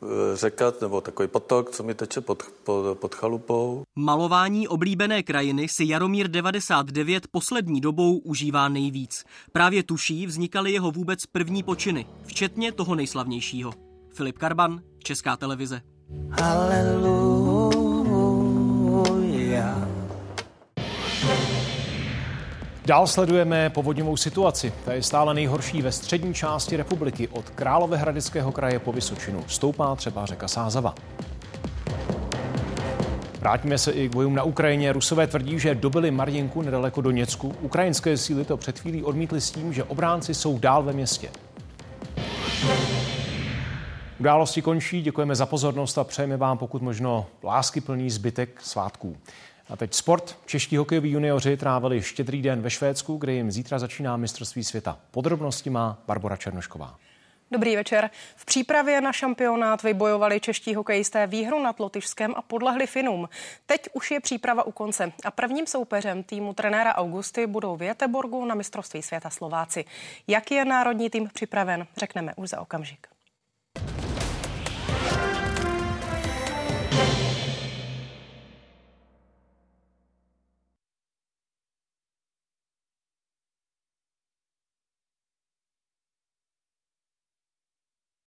eh, Eh, řeka nebo takový potok, co mi teče pod, pod, pod chalupou. Malování oblíbené krajiny si Jaromír 99 poslední dobou užívá nejvíc. Právě tuší vznikaly jeho vůbec první počiny, včetně toho nejslavnějšího. Filip Karban, Česká televize. Hallelujah. Dál sledujeme povodňovou situaci. Ta je stále nejhorší ve střední části republiky od Královéhradeckého kraje po Vysočinu. Stoupá třeba řeka Sázava. Vrátíme se i k bojům na Ukrajině. Rusové tvrdí, že dobili Marjinku nedaleko do Něcku. Ukrajinské síly to před chvílí odmítly s tím, že obránci jsou dál ve městě. Události končí, děkujeme za pozornost a přejeme vám pokud možno láskyplný zbytek svátků. A teď sport. Čeští hokejoví junioři trávili štědrý den ve Švédsku, kde jim zítra začíná mistrovství světa. Podrobnosti má Barbara Černošková. Dobrý večer. V přípravě na šampionát vybojovali čeští hokejisté výhru nad Lotyšskem a podlehli Finům. Teď už je příprava u konce a prvním soupeřem týmu trenéra Augusty budou v Jeteborgu na mistrovství světa Slováci. Jak je národní tým připraven, řekneme už za okamžik.